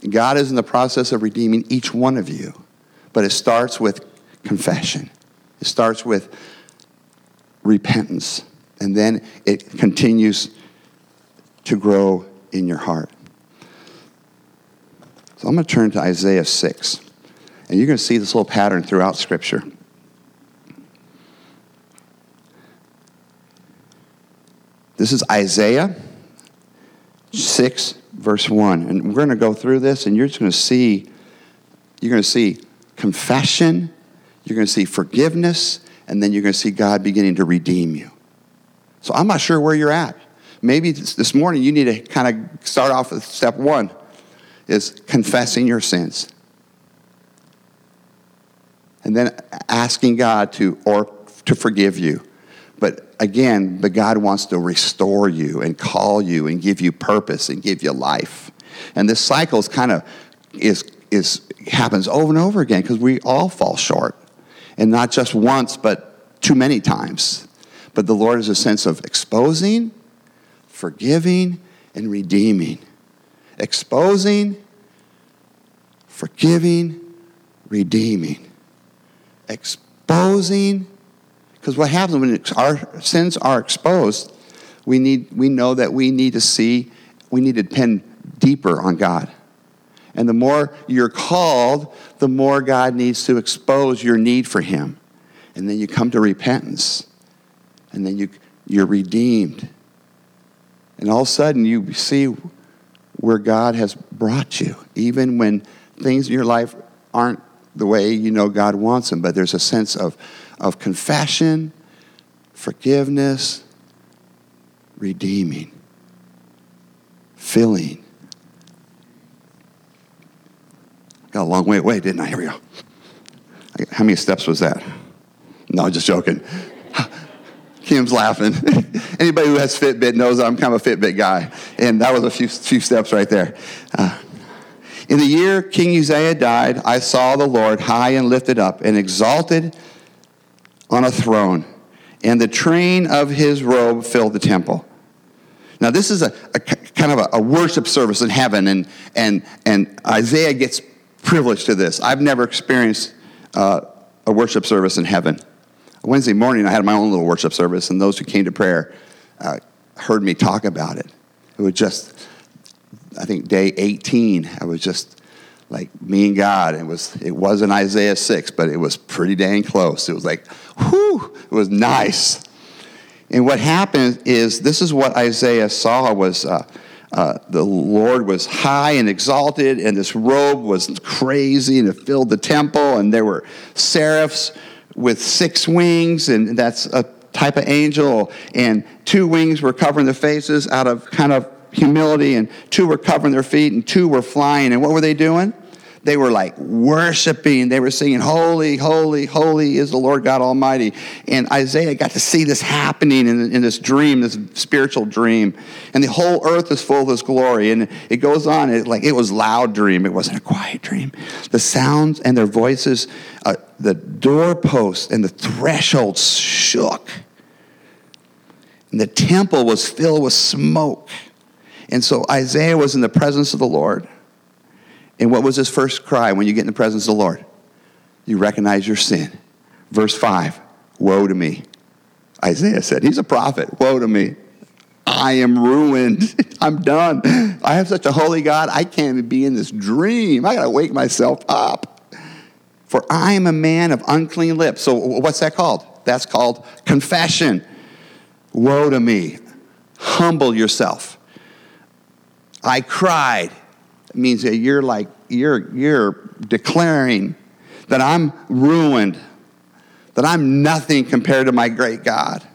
Speaker 1: God is in the process of redeeming each one of you, but it starts with confession. It starts with repentance. And then it continues to grow in your heart. So I'm going to turn to Isaiah 6. And you're going to see this little pattern throughout Scripture. This is Isaiah 6, verse 1. And we're going to go through this, and you're just going to see, you're going to see confession, you're going to see forgiveness, and then you're going to see God beginning to redeem you. So I'm not sure where you're at. Maybe this morning you need to kind of start off with step one is confessing your sins. And then asking God to or to forgive you. But again, but God wants to restore you and call you and give you purpose and give you life. And this cycle is kind of is is happens over and over again because we all fall short and not just once, but too many times. But the Lord is a sense of exposing, forgiving, and redeeming. Exposing, forgiving, redeeming. Exposing, because what happens when our sins are exposed, we, need, we know that we need to see, we need to depend deeper on God. And the more you're called, the more God needs to expose your need for Him. And then you come to repentance. And then you, you're redeemed. And all of a sudden, you see where God has brought you, even when things in your life aren't the way you know God wants them. But there's a sense of, of confession, forgiveness, redeeming, filling Got a long way away, didn't I? Here we go. How many steps was that? No, just joking. *laughs* Kim's laughing. *laughs* Anybody who has Fitbit knows I'm kind of a Fitbit guy. And that was a few, few steps right there. Uh, in the year King Uzziah died, I saw the Lord high and lifted up and exalted on a throne, and the train of his robe filled the temple. Now, this is a, a kind of a, a, worship service in heaven, and, and, and Isaiah gets privileged to this. I've never experienced uh, a worship service in heaven. Wednesday morning, I had my own little worship service, and those who came to prayer uh, heard me talk about it. It was just, I think, day 18. I was just like me and God. It was it wasn't Isaiah 6, but it was pretty dang close. It was like, whew, it was nice. And what happened is this is what Isaiah saw was uh, uh, the Lord was high and exalted, and this robe was crazy, and it filled the temple, and there were seraphs with six wings, and that's a type of angel, and two wings were covering their faces out of kind of humility, and two were covering their feet, and two were flying. And what were they doing? They were like worshiping. They were singing, Holy, holy, holy is the Lord God Almighty. And Isaiah got to see this happening in, in this dream, this spiritual dream. And the whole earth is full of this glory. And it goes on, it, like it was loud dream. It wasn't a quiet dream. The sounds and their voices, uh, the doorposts and the thresholds shook. And the temple was filled with smoke. And so Isaiah was in the presence of the Lord. And what was his first cry when you get in the presence of the Lord? You recognize your sin. Verse 5 Woe to me. Isaiah said, He's a prophet. Woe to me. I am ruined. *laughs* I'm done. I have such a holy God, I can't even be in this dream. I got to wake myself up. For I am a man of unclean lips. So, what's that called? That's called confession. Woe to me. Humble yourself. I cried. It means that you're like, you're, you're declaring that I'm ruined, that I'm nothing compared to my great God.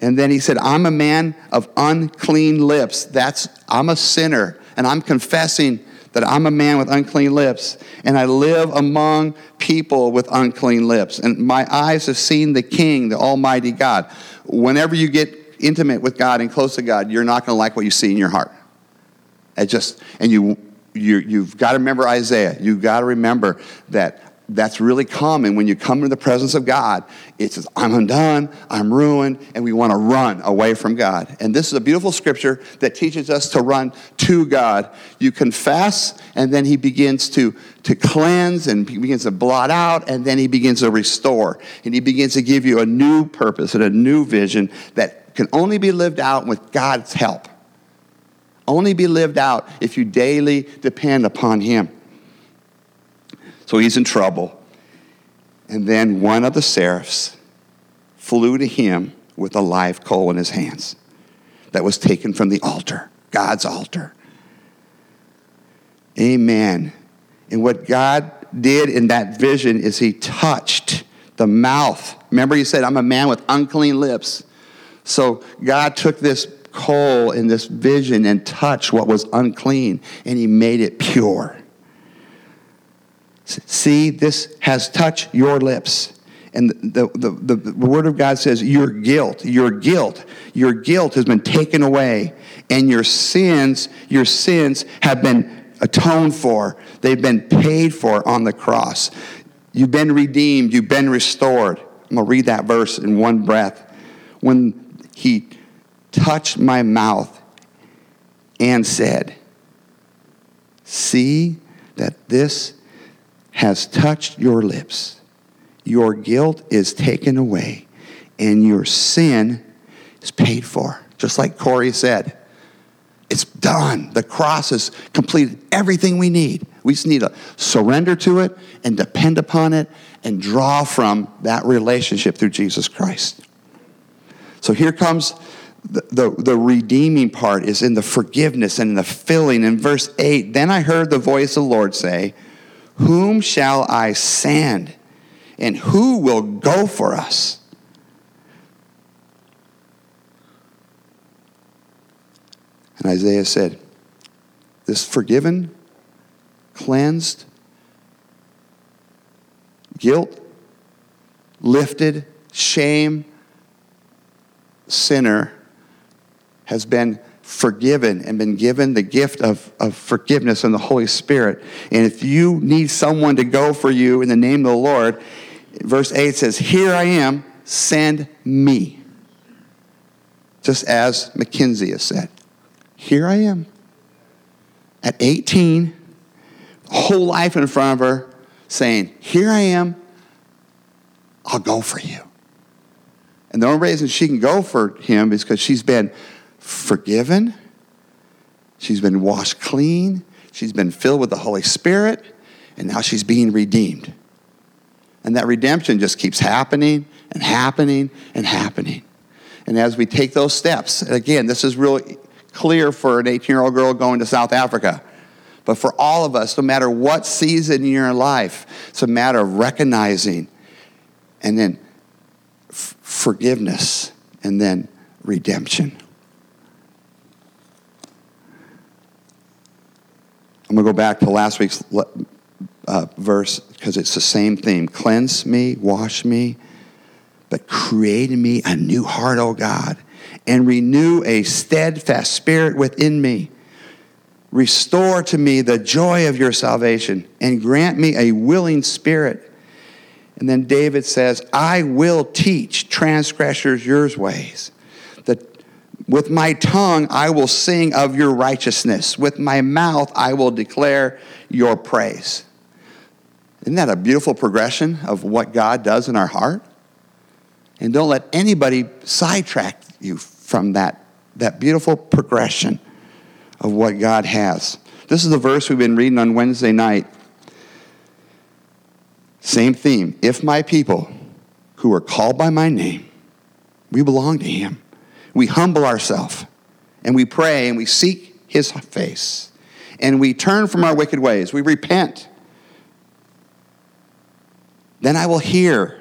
Speaker 1: And then he said, I'm a man of unclean lips. That's, I'm a sinner, and I'm confessing that I'm a man with unclean lips, and I live among people with unclean lips. And my eyes have seen the King, the Almighty God. Whenever you get intimate with God and close to God, you're not going to like what you see in your heart. Just, and you, you, you've got to remember Isaiah. You've got to remember that that's really common when you come into the presence of God. It says, I'm undone, I'm ruined, and we want to run away from God. And this is a beautiful scripture that teaches us to run to God. You confess, and then He begins to, to cleanse, and begins to blot out, and then He begins to restore. And He begins to give you a new purpose and a new vision that can only be lived out with God's help only be lived out if you daily depend upon Him. So he's in trouble. And then one of the seraphs flew to him with a live coal in his hands that was taken from the altar, God's altar. Amen. And what God did in that vision is he touched the mouth. Remember, he said, I'm a man with unclean lips. So God took this coal in this vision and touch what was unclean, and he made it pure. See, this has touched your lips. And the, the, the, the, Word of God says, Your guilt, your guilt, your guilt has been taken away, and your sins, your sins have been atoned for. They've been paid for on the cross. You've been redeemed, you've been restored. I'm going to read that verse in one breath. When he touched my mouth and said, See that this has touched your lips. Your guilt is taken away, and your sin is paid for. Just like Corey said, it's done. The cross has completed everything we need. We just need to surrender to it and depend upon it and draw from that relationship through Jesus Christ. So here comes the, the, the, redeeming part is in the forgiveness and the filling. In verse 8, then I heard the voice of the Lord say, Whom shall I send? And who will go for us? And Isaiah said, This forgiven, cleansed, guilt, lifted, shame, sinner has been forgiven and been given the gift of, of forgiveness and the Holy Spirit. And if you need someone to go for you in the name of the Lord, verse 8 says, Here I am, send me. Just as Mackenzie has said, Here I am. At 18, whole life in front of her, saying, Here I am, I'll go for you. And the only reason she can go for him is because she's been forgiven, she's been washed clean, she's been filled with the Holy Spirit, and now she's being redeemed. And that redemption just keeps happening and happening and happening. And as we take those steps, again, this is really clear for an 18 year old girl going to South Africa. But for all of us, no matter what season in your life, it's a matter of recognizing and then f- forgiveness and then redemption. I'm going to go back to last week's uh, verse because it's the same theme. Cleanse me, wash me, but create in me a new heart, O God, and renew a steadfast spirit within me. Restore to me the joy of your salvation and grant me a willing spirit. And then David says, I will teach transgressors your ways. With my tongue I will sing of your righteousness. With my mouth I will declare your praise. Isn't that a beautiful progression of what God does in our heart? And don't let anybody sidetrack you from that, that beautiful progression of what God has. This is the verse we've been reading on Wednesday night. Same theme. If my people who are called by my name, we belong to him we humble ourselves and we pray and we seek his face and we turn from our wicked ways. We repent. Then I will hear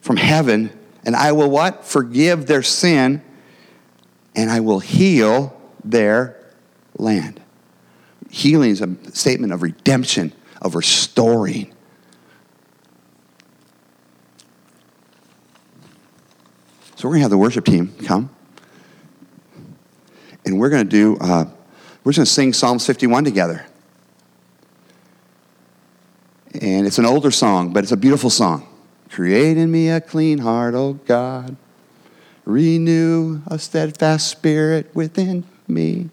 Speaker 1: from heaven and I will what? Forgive their sin and I will heal their land. Healing is a statement of redemption, of restoring. So we're going to have the worship team come. And we're going to do, uh, we're just going to sing Psalms 51 together. And it's an older song, but it's a beautiful song. Create in me a clean heart, O God. Renew a steadfast spirit within me.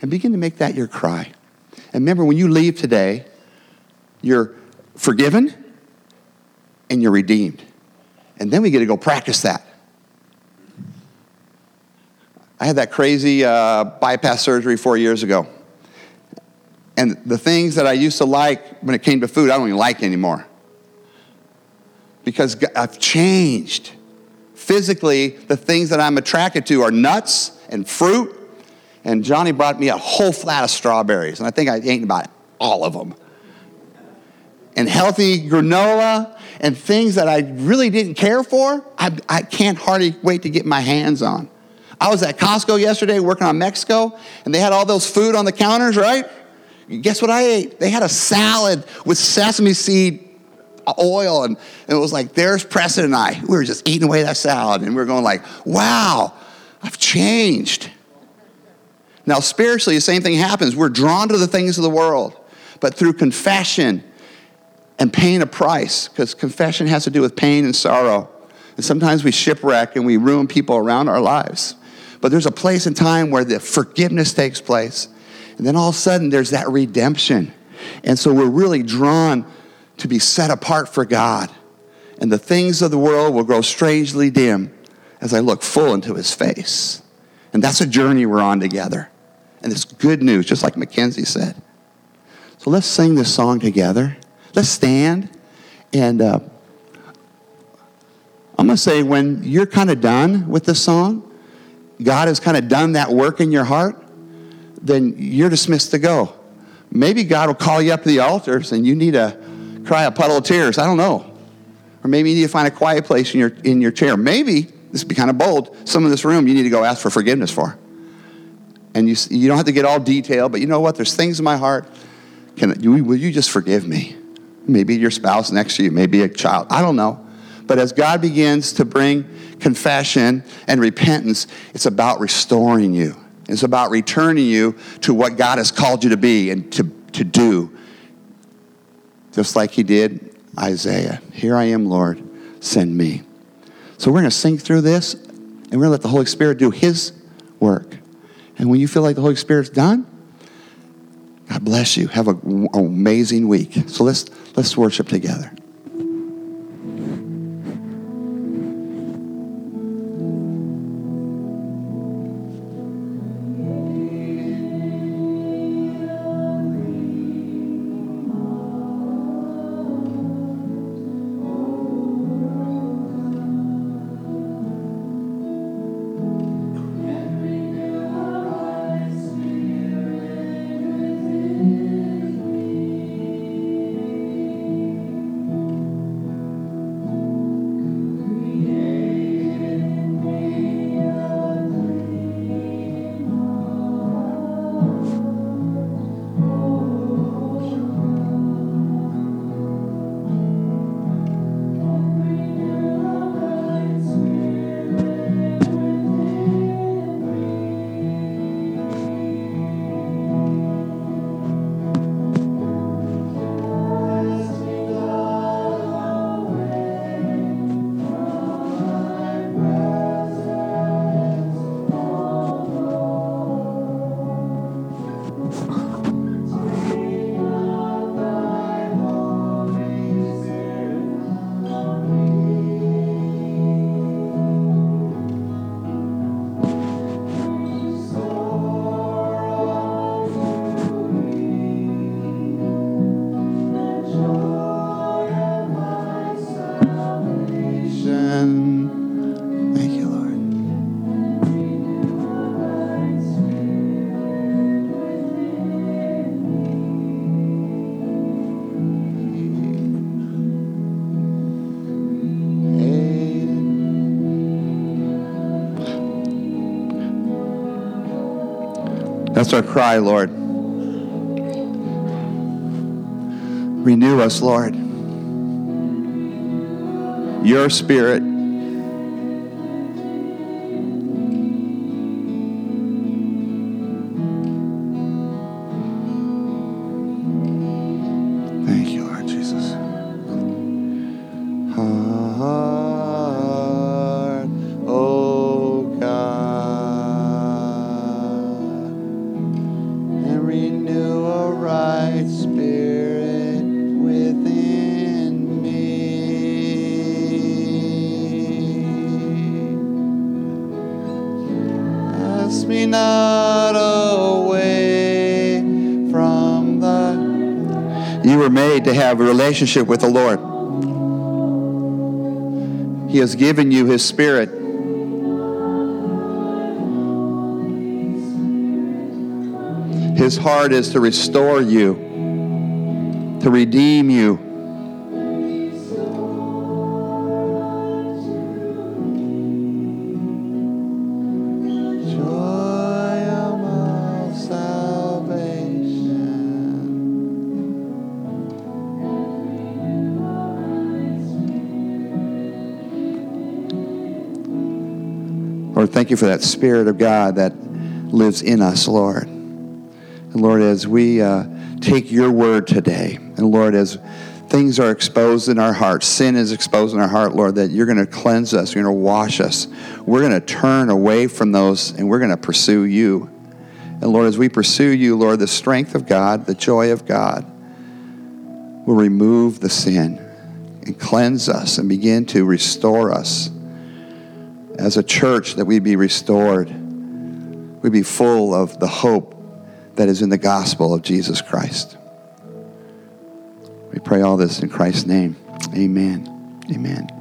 Speaker 1: And begin to make that your cry. And remember, when you leave today, you're forgiven and you're redeemed. And then we get to go practice that. I had that crazy uh, bypass surgery four years ago. And the things that I used to like when it came to food, I don't even like anymore. Because I've changed. Physically, the things that I'm attracted to are nuts and fruit. And Johnny brought me a whole flat of strawberries, and I think I ate about all of them. And healthy granola and things that I really didn't care for, I, I can't hardly wait to get my hands on. I was at Costco yesterday working on Mexico, and they had all those food on the counters, right? Guess what I ate? They had a salad with sesame seed oil, and, it was like, there's Preston and I. We were just eating away that salad, and we were going like, wow, I've changed. Now, spiritually, the same thing happens. We're drawn to the things of the world, but through confession and paying a price, because confession has to do with pain and sorrow. And sometimes we shipwreck and we ruin people around our lives. But there's a place and time where the forgiveness takes place. And then all of a sudden, there's that redemption. And so we're really drawn to be set apart for God. And the things of the world will grow strangely dim as I look full into his face. And that's a journey we're on together. And it's good news, just like Mackenzie said. So let's sing this song together. Let's stand. And uh, I'm going to say, when you're kind of done with this song, God has kind of done that work in your heart, then you're dismissed to go. Maybe God will call you up to the altars and you need to cry a puddle of tears. I don't know. Or maybe you need to find a quiet place in your, in your chair. Maybe, this would be kind of bold, some of this room you need to go ask for forgiveness for. And you, you don't have to get all detailed, but you know what? There's things in my heart. Can, will you just forgive me? Maybe your spouse next to you, maybe a child. I don't know. But as God begins to bring confession and repentance, it's about restoring you. It's about returning you to what God has called you to be and to, to do. Just like he did Isaiah. Here I am, Lord, send me. So we're going to sing through this and we're going to let the Holy Spirit do his work. And when you feel like the Holy Spirit's done, God bless you. Have an amazing week. So let's let's worship together. That's our cry, Lord. Renew us, Lord. Your spirit. Were made to have a relationship with the Lord. He has given you His Spirit. His heart is to restore you, to redeem you. Thank you for that Spirit of God that lives in us, Lord. And Lord, as we uh, take your word today, and Lord, as things are exposed in our hearts, sin is exposed in our heart, Lord, that you're going to cleanse us, you're going to wash us. We're going to turn away from those and we're going to pursue you. And Lord, as we pursue you, Lord, the strength of God, the joy of God will remove the sin and cleanse us and begin to restore us as a church that we'd be restored. We'd be full of the hope that is in the gospel of Jesus Christ. We pray all this in Christ's name. Amen. Amen.